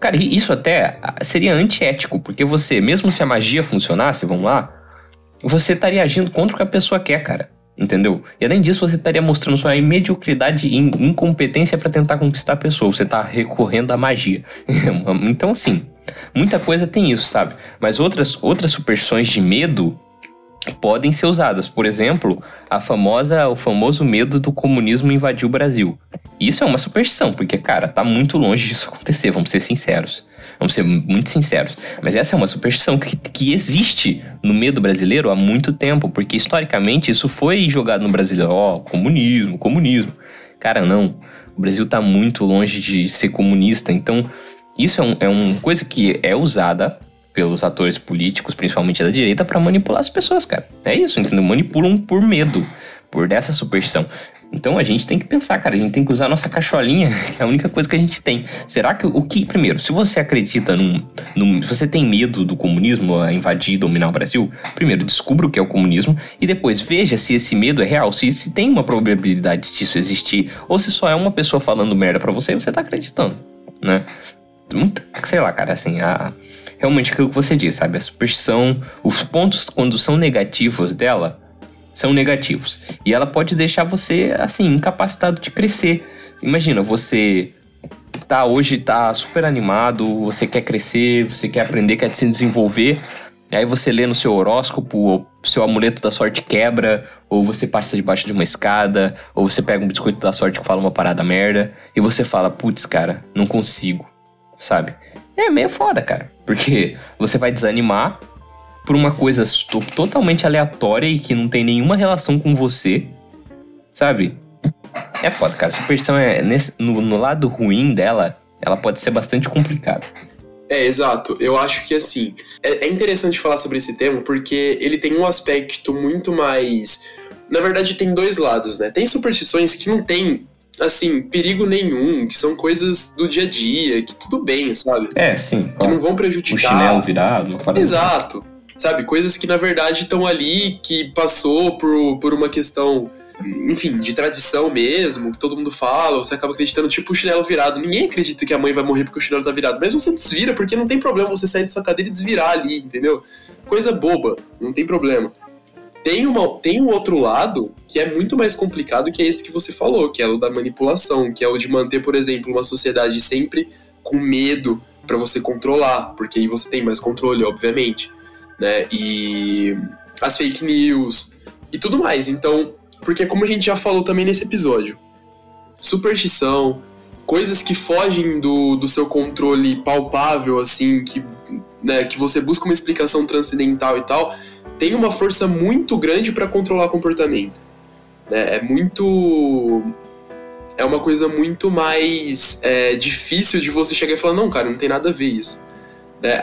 A: Cara, isso até seria antiético, porque você, mesmo se a magia funcionasse, vamos lá, você estaria agindo contra o que a pessoa quer, cara. Entendeu? E além disso, você estaria mostrando sua mediocridade e incompetência para tentar conquistar a pessoa. Você está recorrendo à magia. então, assim, muita coisa tem isso, sabe? Mas outras, outras superstições de medo podem ser usadas. Por exemplo, a famosa, o famoso medo do comunismo invadir o Brasil. Isso é uma superstição, porque, cara, tá muito longe disso acontecer, vamos ser sinceros. Vamos ser muito sinceros. Mas essa é uma superstição que, que existe no medo brasileiro há muito tempo, porque historicamente isso foi jogado no brasileiro. Ó, oh, comunismo, comunismo. Cara, não. O Brasil está muito longe de ser comunista. Então, isso é, um, é uma coisa que é usada pelos atores políticos, principalmente da direita, para manipular as pessoas, cara. É isso, entendeu? Manipulam por medo, por dessa superstição. Então a gente tem que pensar, cara, a gente tem que usar a nossa cacholinha, que é a única coisa que a gente tem. Será que o que, primeiro, se você acredita num, num. Se você tem medo do comunismo invadir e dominar o Brasil, primeiro descubra o que é o comunismo e depois veja se esse medo é real, se, se tem uma probabilidade disso existir, ou se só é uma pessoa falando merda para você e você tá acreditando, né? Sei lá, cara, assim, a, realmente aquilo que você disse, sabe? A superstição, os pontos quando são negativos dela são negativos. E ela pode deixar você, assim, incapacitado de crescer. Imagina, você tá hoje tá super animado, você quer crescer, você quer aprender, quer se desenvolver. Aí você lê no seu horóscopo, seu amuleto da sorte quebra, ou você passa debaixo de uma escada, ou você pega um biscoito da sorte que fala uma parada merda, e você fala, putz, cara, não consigo, sabe? É meio foda, cara. Porque você vai desanimar, por uma coisa totalmente aleatória e que não tem nenhuma relação com você, sabe? É foda, cara. Superstição é. Nesse, no, no lado ruim dela, ela pode ser bastante complicada.
B: É, exato. Eu acho que assim. É, é interessante falar sobre esse tema porque ele tem um aspecto muito mais. Na verdade, tem dois lados, né? Tem superstições que não tem assim, perigo nenhum, que são coisas do dia a dia, que tudo bem, sabe?
A: É, sim.
B: Claro. Que não vão prejudicar. O
A: chinelo virado,
B: Exato. Sabe, coisas que na verdade estão ali, que passou por, por uma questão, enfim, de tradição mesmo, que todo mundo fala, você acaba acreditando, tipo o chinelo virado. Ninguém acredita que a mãe vai morrer porque o chinelo tá virado, mas você desvira, porque não tem problema você sair da sua cadeira e desvirar ali, entendeu? Coisa boba, não tem problema. Tem, uma, tem um outro lado que é muito mais complicado, que é esse que você falou, que é o da manipulação, que é o de manter, por exemplo, uma sociedade sempre com medo para você controlar, porque aí você tem mais controle, obviamente, né? E as fake news e tudo mais. Então, porque como a gente já falou também nesse episódio, superstição, coisas que fogem do, do seu controle palpável, assim, que, né, que você busca uma explicação transcendental e tal, tem uma força muito grande para controlar comportamento. Né? É muito. É uma coisa muito mais é, difícil de você chegar e falar: não, cara, não tem nada a ver isso. Né?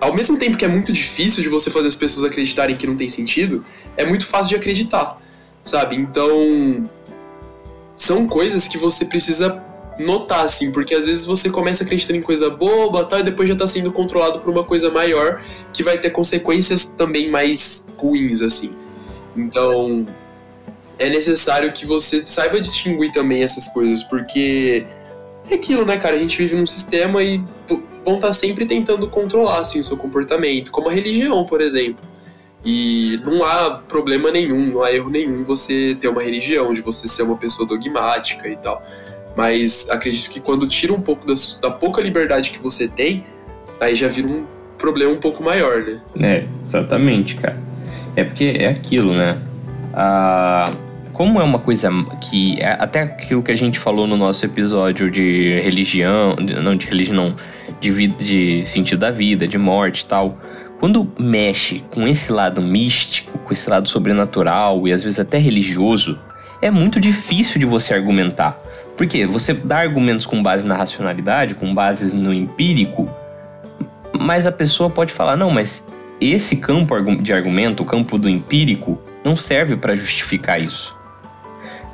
B: Ao mesmo tempo que é muito difícil de você fazer as pessoas acreditarem que não tem sentido, é muito fácil de acreditar, sabe? Então. São coisas que você precisa notar, assim, porque às vezes você começa acreditando em coisa boba tal, e depois já tá sendo controlado por uma coisa maior que vai ter consequências também mais ruins, assim. Então, é necessário que você saiba distinguir também essas coisas, porque é aquilo, né, cara? A gente vive num sistema e vão estar tá sempre tentando controlar, assim, o seu comportamento, como a religião, por exemplo. E não há problema nenhum, não há erro nenhum você ter uma religião, de você ser uma pessoa dogmática e tal. Mas acredito que quando tira um pouco da, pouca liberdade que você tem, aí já vira um problema um pouco maior, né?
A: É, exatamente, cara. É porque é aquilo, né? Ah, como é uma coisa que. É até aquilo que a gente falou no nosso episódio de religião. Não, de religião, não. De, vida, de sentido da vida, de morte e tal. Quando mexe com esse lado místico, com esse lado sobrenatural e às vezes até religioso, é muito difícil de você argumentar. Porque você dá argumentos com base na racionalidade, com bases no empírico, mas a pessoa pode falar: não, mas esse campo de argumento, o campo do empírico, não serve para justificar isso.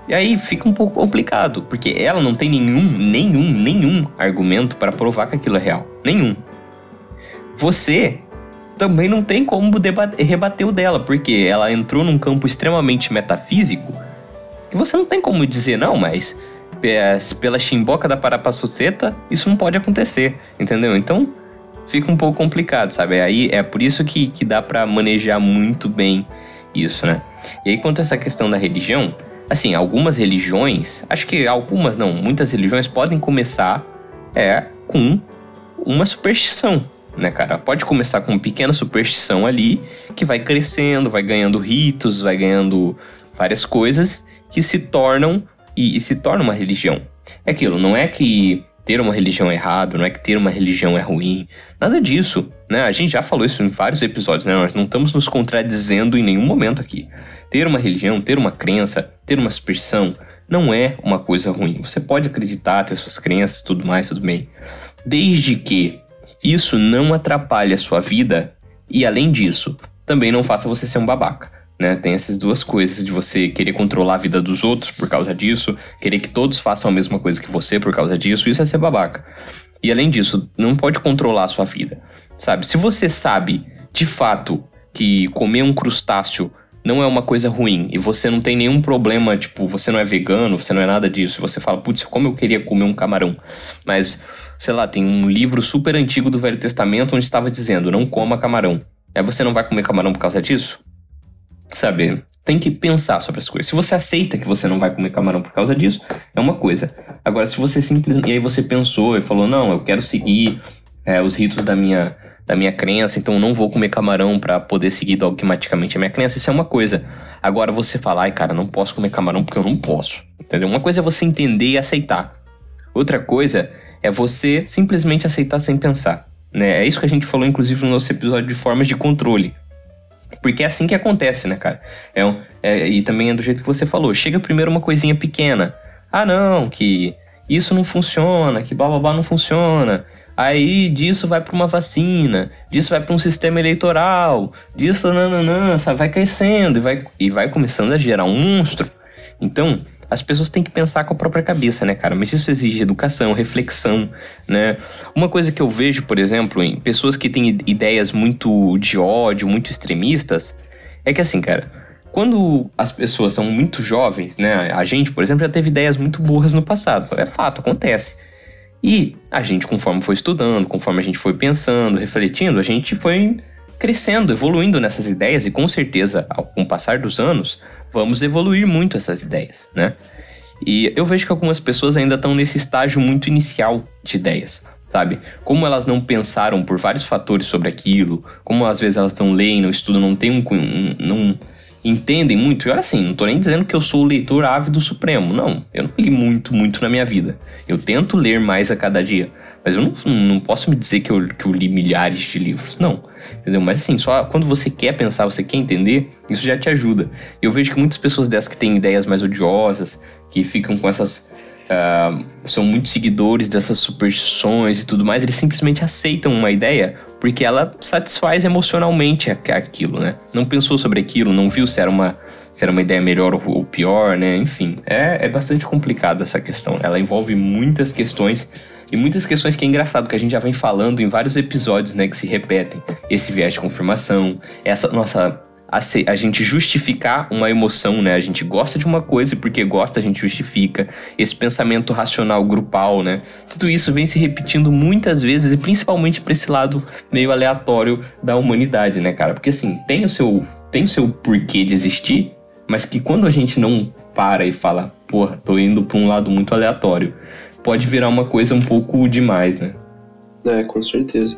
A: E aí fica um pouco complicado, porque ela não tem nenhum, nenhum, nenhum argumento para provar que aquilo é real. Nenhum. Você também não tem como debater, rebater o dela, porque ela entrou num campo extremamente metafísico que você não tem como dizer, não, mas pela chimboca da Parapassuceta, isso não pode acontecer, entendeu? Então, fica um pouco complicado, sabe? Aí é por isso que, que dá para manejar muito bem isso, né? E aí, quanto a essa questão da religião, assim, algumas religiões, acho que algumas não, muitas religiões podem começar é com uma superstição, né, cara? Pode começar com uma pequena superstição ali, que vai crescendo, vai ganhando ritos, vai ganhando várias coisas que se tornam e, e se torna uma religião. É aquilo, não é que ter uma religião é errado, não é que ter uma religião é ruim, nada disso, né? A gente já falou isso em vários episódios, né? Nós não estamos nos contradizendo em nenhum momento aqui. Ter uma religião, ter uma crença, ter uma superstição não é uma coisa ruim. Você pode acreditar, ter suas crenças, tudo mais, tudo bem. Desde que isso não atrapalhe a sua vida e além disso, também não faça você ser um babaca né? Tem essas duas coisas de você querer controlar a vida dos outros por causa disso, querer que todos façam a mesma coisa que você por causa disso, isso é ser babaca. E além disso, não pode controlar a sua vida, sabe? Se você sabe de fato que comer um crustáceo não é uma coisa ruim e você não tem nenhum problema, tipo, você não é vegano, você não é nada disso, você fala, putz, como eu queria comer um camarão, mas sei lá, tem um livro super antigo do Velho Testamento onde estava dizendo, não coma camarão. Aí você não vai comer camarão por causa disso? Sabe? Tem que pensar sobre as coisas. Se você aceita que você não vai comer camarão por causa disso, é uma coisa. Agora, se você simplesmente. E aí você pensou e falou: não, eu quero seguir é, os ritos da minha, da minha crença, então eu não vou comer camarão para poder seguir dogmaticamente a minha crença, isso é uma coisa. Agora você falar, ai cara, não posso comer camarão porque eu não posso. Entendeu? Uma coisa é você entender e aceitar. Outra coisa é você simplesmente aceitar sem pensar. Né? É isso que a gente falou, inclusive, no nosso episódio de formas de controle. Porque é assim que acontece, né, cara? É, é, e também é do jeito que você falou. Chega primeiro uma coisinha pequena. Ah, não, que isso não funciona, que blá blá blá não funciona. Aí disso vai para uma vacina, disso vai para um sistema eleitoral, disso nananã, sabe? vai crescendo e vai, e vai começando a gerar um monstro. Então, as pessoas têm que pensar com a própria cabeça, né, cara? Mas isso exige educação, reflexão, né? Uma coisa que eu vejo, por exemplo, em pessoas que têm ideias muito de ódio, muito extremistas, é que assim, cara, quando as pessoas são muito jovens, né? A gente, por exemplo, já teve ideias muito burras no passado. É fato, acontece. E a gente, conforme foi estudando, conforme a gente foi pensando, refletindo, a gente foi crescendo, evoluindo nessas ideias e com certeza, com o passar dos anos, vamos evoluir muito essas ideias, né? E eu vejo que algumas pessoas ainda estão nesse estágio muito inicial de ideias, sabe? Como elas não pensaram por vários fatores sobre aquilo, como às vezes elas não leem, não estudam, não tem um, um não entendem muito. E olha assim, não tô nem dizendo que eu sou o leitor ávido supremo. Não, eu não li muito, muito na minha vida. Eu tento ler mais a cada dia. Mas eu não, não posso me dizer que eu, que eu li milhares de livros. Não. Entendeu? Mas assim, só quando você quer pensar, você quer entender, isso já te ajuda. Eu vejo que muitas pessoas dessas que têm ideias mais odiosas, que ficam com essas Uh, são muitos seguidores dessas superstições e tudo mais, eles simplesmente aceitam uma ideia porque ela satisfaz emocionalmente aquilo, né? Não pensou sobre aquilo, não viu se era uma, se era uma ideia melhor ou pior, né? Enfim, é, é bastante complicado essa questão. Ela envolve muitas questões e muitas questões que é engraçado que a gente já vem falando em vários episódios, né, que se repetem. Esse viés de confirmação, essa nossa a, a gente justificar uma emoção, né? A gente gosta de uma coisa e porque gosta a gente justifica. Esse pensamento racional grupal, né? Tudo isso vem se repetindo muitas vezes e principalmente para esse lado meio aleatório da humanidade, né, cara? Porque assim, tem o seu tem o seu porquê de existir, mas que quando a gente não para e fala, porra, tô indo para um lado muito aleatório, pode virar uma coisa um pouco demais, né?
B: É, com certeza.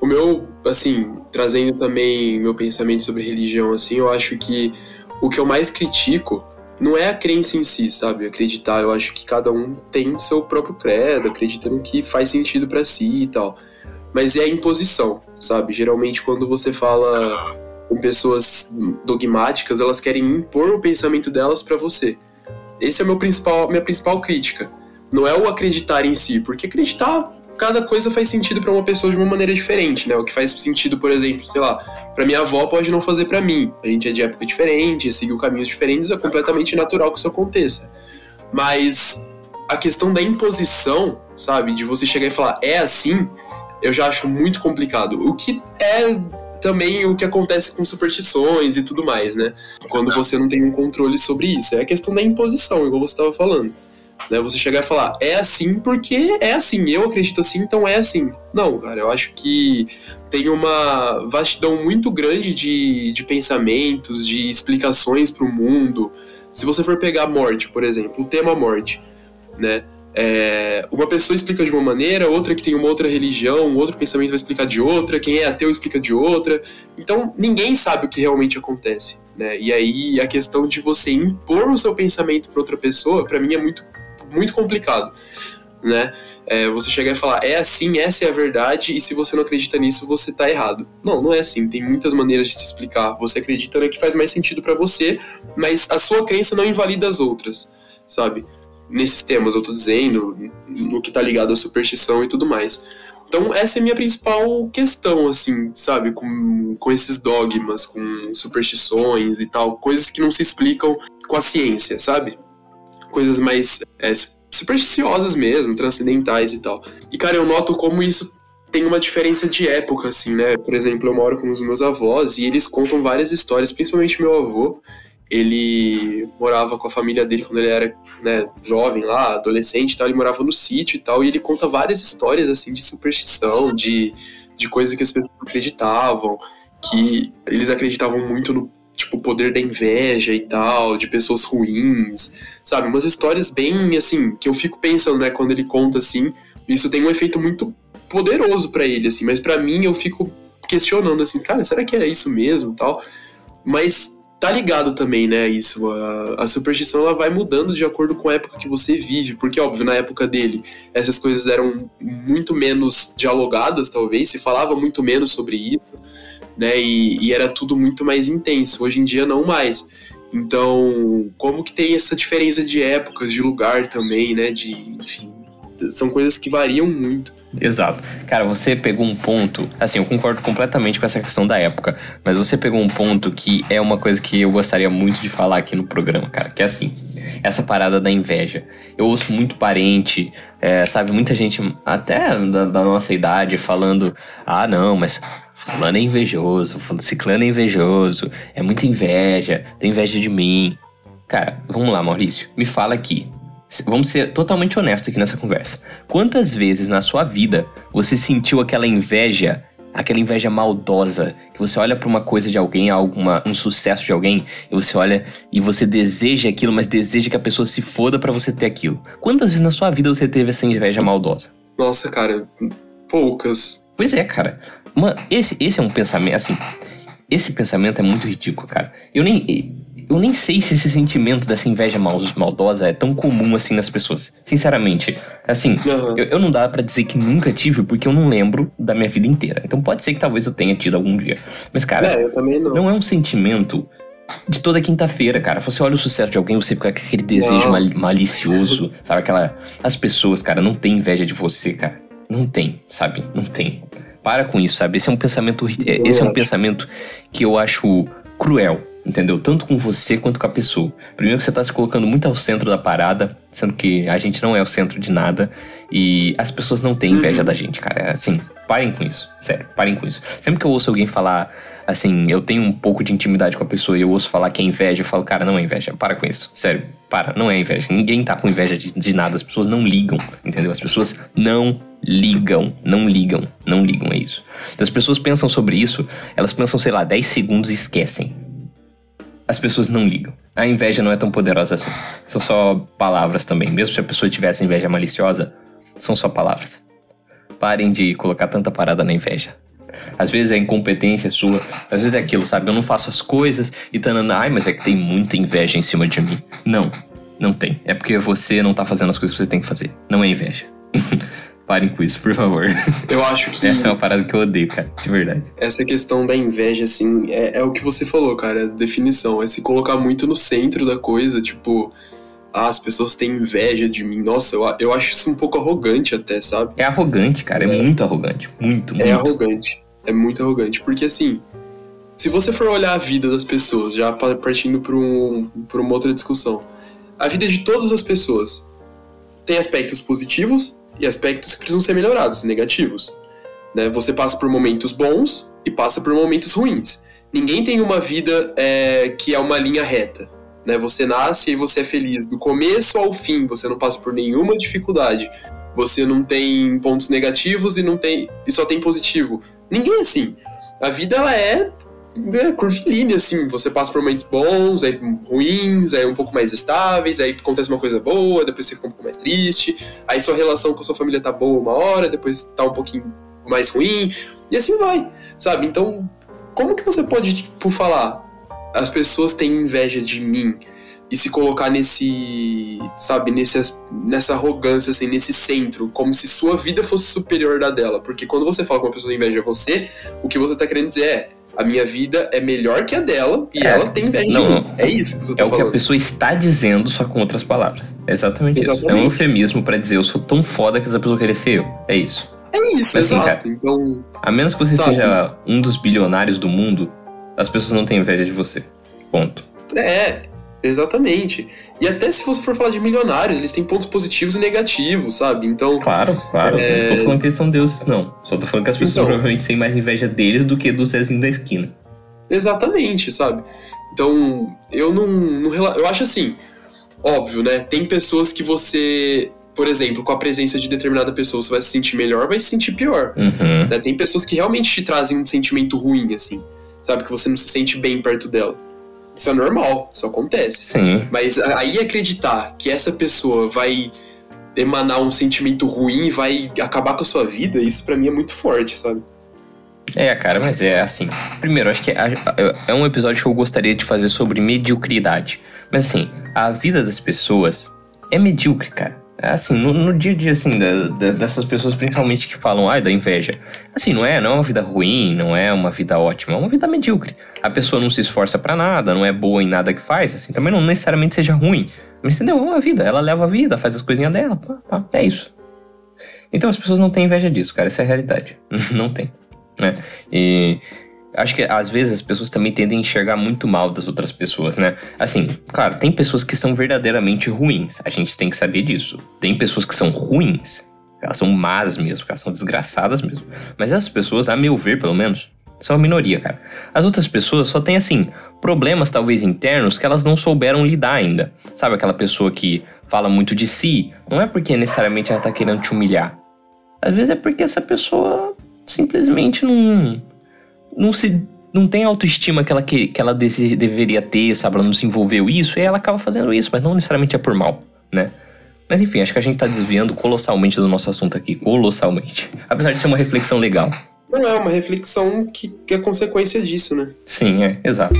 B: O meu, assim, trazendo também meu pensamento sobre religião, assim, eu acho que o que eu mais critico não é a crença em si, sabe? Acreditar, eu acho que cada um tem seu próprio credo, acredita no que faz sentido para si e tal. Mas é a imposição, sabe? Geralmente quando você fala com pessoas dogmáticas, elas querem impor o pensamento delas para você. Esse é meu principal, minha principal crítica. Não é o acreditar em si, porque acreditar cada coisa faz sentido para uma pessoa de uma maneira diferente, né? O que faz sentido, por exemplo, sei lá, para minha avó pode não fazer para mim. A gente é de época diferente, seguiu caminhos diferentes, é completamente natural que isso aconteça. Mas a questão da imposição, sabe, de você chegar e falar é assim, eu já acho muito complicado. O que é também o que acontece com superstições e tudo mais, né? Quando você não tem um controle sobre isso. É a questão da imposição, igual você estava falando. Né? Você chegar e falar, é assim porque é assim, eu acredito assim, então é assim. Não, cara, eu acho que tem uma vastidão muito grande de, de pensamentos, de explicações para o mundo. Se você for pegar a morte, por exemplo, o tema morte, né? É, uma pessoa explica de uma maneira, outra que tem uma outra religião, outro pensamento vai explicar de outra, quem é ateu explica de outra. Então, ninguém sabe o que realmente acontece. Né? E aí, a questão de você impor o seu pensamento para outra pessoa, para mim, é muito muito complicado, né? É, você chegar e falar, é assim, essa é a verdade, e se você não acredita nisso, você tá errado. Não, não é assim. Tem muitas maneiras de se explicar. Você acredita no que faz mais sentido para você, mas a sua crença não invalida as outras, sabe? Nesses temas, eu tô dizendo, no que tá ligado à superstição e tudo mais. Então, essa é a minha principal questão, assim, sabe? Com, com esses dogmas, com superstições e tal, coisas que não se explicam com a ciência, sabe? Coisas mais é, supersticiosas mesmo, transcendentais e tal. E, cara, eu noto como isso tem uma diferença de época, assim, né? Por exemplo, eu moro com os meus avós e eles contam várias histórias, principalmente meu avô. Ele morava com a família dele quando ele era né, jovem lá, adolescente e tal, ele morava no sítio e tal, e ele conta várias histórias, assim, de superstição, de, de coisas que as pessoas acreditavam, que eles acreditavam muito no tipo, o poder da inveja e tal, de pessoas ruins, sabe? Umas histórias bem, assim, que eu fico pensando, né, quando ele conta assim, isso tem um efeito muito poderoso para ele, assim, mas para mim eu fico questionando, assim, cara, será que era isso mesmo tal? Mas tá ligado também, né, isso, a, a superstição ela vai mudando de acordo com a época que você vive, porque, óbvio, na época dele, essas coisas eram muito menos dialogadas, talvez, se falava muito menos sobre isso, né? E, e, era tudo muito mais intenso. Hoje em dia não mais. Então, como que tem essa diferença de épocas, de lugar também, né? De, enfim, São coisas que variam muito.
A: Exato. Cara, você pegou um ponto. Assim, eu concordo completamente com essa questão da época. Mas você pegou um ponto que é uma coisa que eu gostaria muito de falar aqui no programa, cara. Que é assim: essa parada da inveja. Eu ouço muito parente, é, sabe, muita gente, até da, da nossa idade, falando: ah, não, mas Fulano é invejoso, Ciclano é invejoso, é muita inveja, tem inveja de mim. Cara, vamos lá, Maurício, me fala aqui. Vamos ser totalmente honestos aqui nessa conversa. Quantas vezes na sua vida você sentiu aquela inveja, aquela inveja maldosa, que você olha para uma coisa de alguém, alguma, um sucesso de alguém, e você olha e você deseja aquilo, mas deseja que a pessoa se foda para você ter aquilo? Quantas vezes na sua vida você teve essa inveja maldosa?
B: Nossa, cara, poucas.
A: Pois é, cara. Mano, esse, esse é um pensamento, assim. Esse pensamento é muito ridículo, cara. Eu nem. Eu nem sei se esse sentimento dessa inveja maldosa é tão comum assim nas pessoas. Sinceramente. Assim, uhum. eu, eu, não dá para dizer que nunca tive, porque eu não lembro da minha vida inteira. Então pode ser que talvez eu tenha tido algum dia. Mas, cara,
B: é, não.
A: não é um sentimento de toda quinta-feira, cara. Você olha o sucesso de alguém, você fica com aquele desejo mal, malicioso, sabe? Aquela. As pessoas, cara, não tem inveja de você, cara. Não tem, sabe? Não tem. Para com isso, sabe? Esse é um pensamento, esse é um pensamento que eu acho cruel, entendeu? Tanto com você quanto com a pessoa. Primeiro que você está se colocando muito ao centro da parada, sendo que a gente não é o centro de nada e as pessoas não têm inveja uhum. da gente, cara. É assim, parem com isso, sério, parem com isso. Sempre que eu ouço alguém falar assim, eu tenho um pouco de intimidade com a pessoa e eu ouço falar que é inveja, eu falo, cara, não é inveja, para com isso, sério, para, não é inveja. Ninguém tá com inveja de, de nada, as pessoas não ligam, entendeu? As pessoas não ligam, não ligam, não ligam, é isso. Então, as pessoas pensam sobre isso, elas pensam, sei lá, 10 segundos e esquecem. As pessoas não ligam. A inveja não é tão poderosa assim. São só palavras também. Mesmo se a pessoa tivesse inveja maliciosa, são só palavras. Parem de colocar tanta parada na inveja. Às vezes é incompetência sua, às vezes é aquilo, sabe? Eu não faço as coisas e tanana, ai, mas é que tem muita inveja em cima de mim. Não, não tem. É porque você não tá fazendo as coisas que você tem que fazer. Não é inveja. Parem com isso, por favor.
B: Eu acho que.
A: Essa é uma parada que eu odeio, cara, de verdade.
B: Essa questão da inveja, assim, é, é o que você falou, cara, definição. É se colocar muito no centro da coisa, tipo ah, as pessoas têm inveja de mim. Nossa, eu, eu acho isso um pouco arrogante até, sabe?
A: É arrogante, cara, é, é muito arrogante. Muito, é muito.
B: É arrogante. É muito arrogante. Porque assim, se você for olhar a vida das pessoas, já partindo para um, uma outra discussão, a vida de todas as pessoas tem aspectos positivos e aspectos que precisam ser melhorados, negativos. Né? Você passa por momentos bons e passa por momentos ruins. Ninguém tem uma vida é, que é uma linha reta né? Você nasce e você é feliz do começo ao fim, você não passa por nenhuma dificuldade. Você não tem pontos negativos e não tem e só tem positivo. Ninguém é assim. A vida ela é, é curvilínea assim, você passa por momentos bons, aí ruins, aí um pouco mais estáveis, aí acontece uma coisa boa, depois você fica um pouco mais triste, aí sua relação com sua família tá boa uma hora, depois tá um pouquinho mais ruim, e assim vai, sabe? Então, como que você pode, tipo, falar, as pessoas têm inveja de mim e se colocar nesse, sabe, nesse, nessa arrogância, assim, nesse centro, como se sua vida fosse superior da dela. Porque quando você fala que uma pessoa inveja você, o que você tá querendo dizer é. A minha vida é melhor que a dela e é, ela tem inveja não, de mim. É isso que você tá
A: É
B: falando.
A: o que a pessoa está dizendo, só com outras palavras. É exatamente, exatamente, isso. É um eufemismo para dizer eu sou tão foda que essa pessoa querer ser eu. É isso.
B: É isso, Mas, assim, exato. Cara, então.
A: A menos que você sabe? seja um dos bilionários do mundo, as pessoas não têm inveja de você. Ponto.
B: É, exatamente. E até se você for falar de milionários, eles têm pontos positivos e negativos, sabe? Então.
A: Claro, claro. É... Não tô falando que eles são deuses, não. Só tô falando que as pessoas então, provavelmente têm mais inveja deles do que do Zezinho da esquina.
B: Exatamente, sabe? Então, eu não, não. Eu acho assim. Óbvio, né? Tem pessoas que você por exemplo, com a presença de determinada pessoa, você vai se sentir melhor, vai se sentir pior.
A: Uhum.
B: Né? Tem pessoas que realmente te trazem um sentimento ruim, assim sabe? Que você não se sente bem perto dela. Isso é normal, isso acontece.
A: Sim.
B: Mas aí acreditar que essa pessoa vai emanar um sentimento ruim e vai acabar com a sua vida, isso para mim é muito forte, sabe?
A: É, cara, mas é assim. Primeiro, acho que é, é um episódio que eu gostaria de fazer sobre mediocridade. Mas assim, a vida das pessoas é medíocre, cara. É assim, no, no, dia a dia, assim, da, da, dessas pessoas principalmente que falam, ai, da inveja. Assim, não é, não é uma vida ruim, não é uma vida ótima, é uma vida medíocre. A pessoa não se esforça para nada, não é boa em nada que faz, assim, também não necessariamente seja ruim. Mas entendeu? É uma vida, ela leva a vida, faz as coisinhas dela, pá, pá, é isso. Então as pessoas não têm inveja disso, cara. Essa é a realidade. não tem. Né? E acho que às vezes as pessoas também tendem a enxergar muito mal das outras pessoas, né? Assim, claro, tem pessoas que são verdadeiramente ruins. A gente tem que saber disso. Tem pessoas que são ruins, elas são más mesmo, elas são desgraçadas mesmo. Mas essas pessoas, a meu ver, pelo menos, são a minoria, cara. As outras pessoas só têm, assim, problemas talvez internos que elas não souberam lidar ainda. Sabe aquela pessoa que fala muito de si? Não é porque necessariamente ela tá querendo te humilhar. Às vezes é porque essa pessoa simplesmente não. Não se. não tem autoestima que ela, que, que ela dese, deveria ter, sabe? Ela não se envolveu isso e ela acaba fazendo isso, mas não necessariamente é por mal, né? Mas enfim, acho que a gente tá desviando colossalmente do nosso assunto aqui. Colossalmente. Apesar de ser uma reflexão legal.
B: Não, é uma reflexão que, que é consequência disso, né?
A: Sim, é, exato.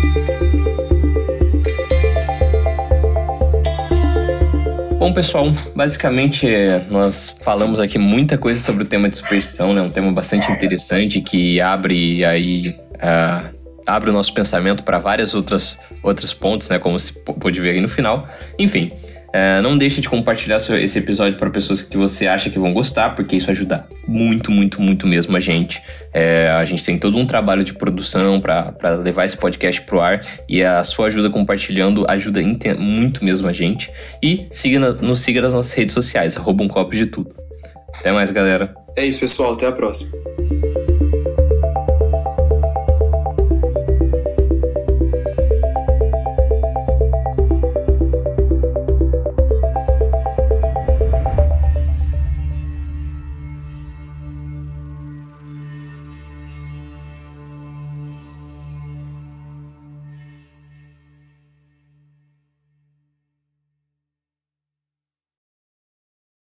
A: Bom, pessoal, basicamente nós falamos aqui muita coisa sobre o tema de superstição, né? Um tema bastante interessante que abre aí uh, abre o nosso pensamento para várias outras outros pontos, né? Como se pôde ver aí no final. Enfim, é, não deixe de compartilhar esse episódio para pessoas que você acha que vão gostar, porque isso ajuda muito, muito, muito mesmo a gente. É, a gente tem todo um trabalho de produção para levar esse podcast pro ar e a sua ajuda compartilhando ajuda muito mesmo a gente. E siga, nos siga nas nossas redes sociais, arroba um copo de tudo. Até mais, galera.
B: É isso, pessoal. Até a próxima.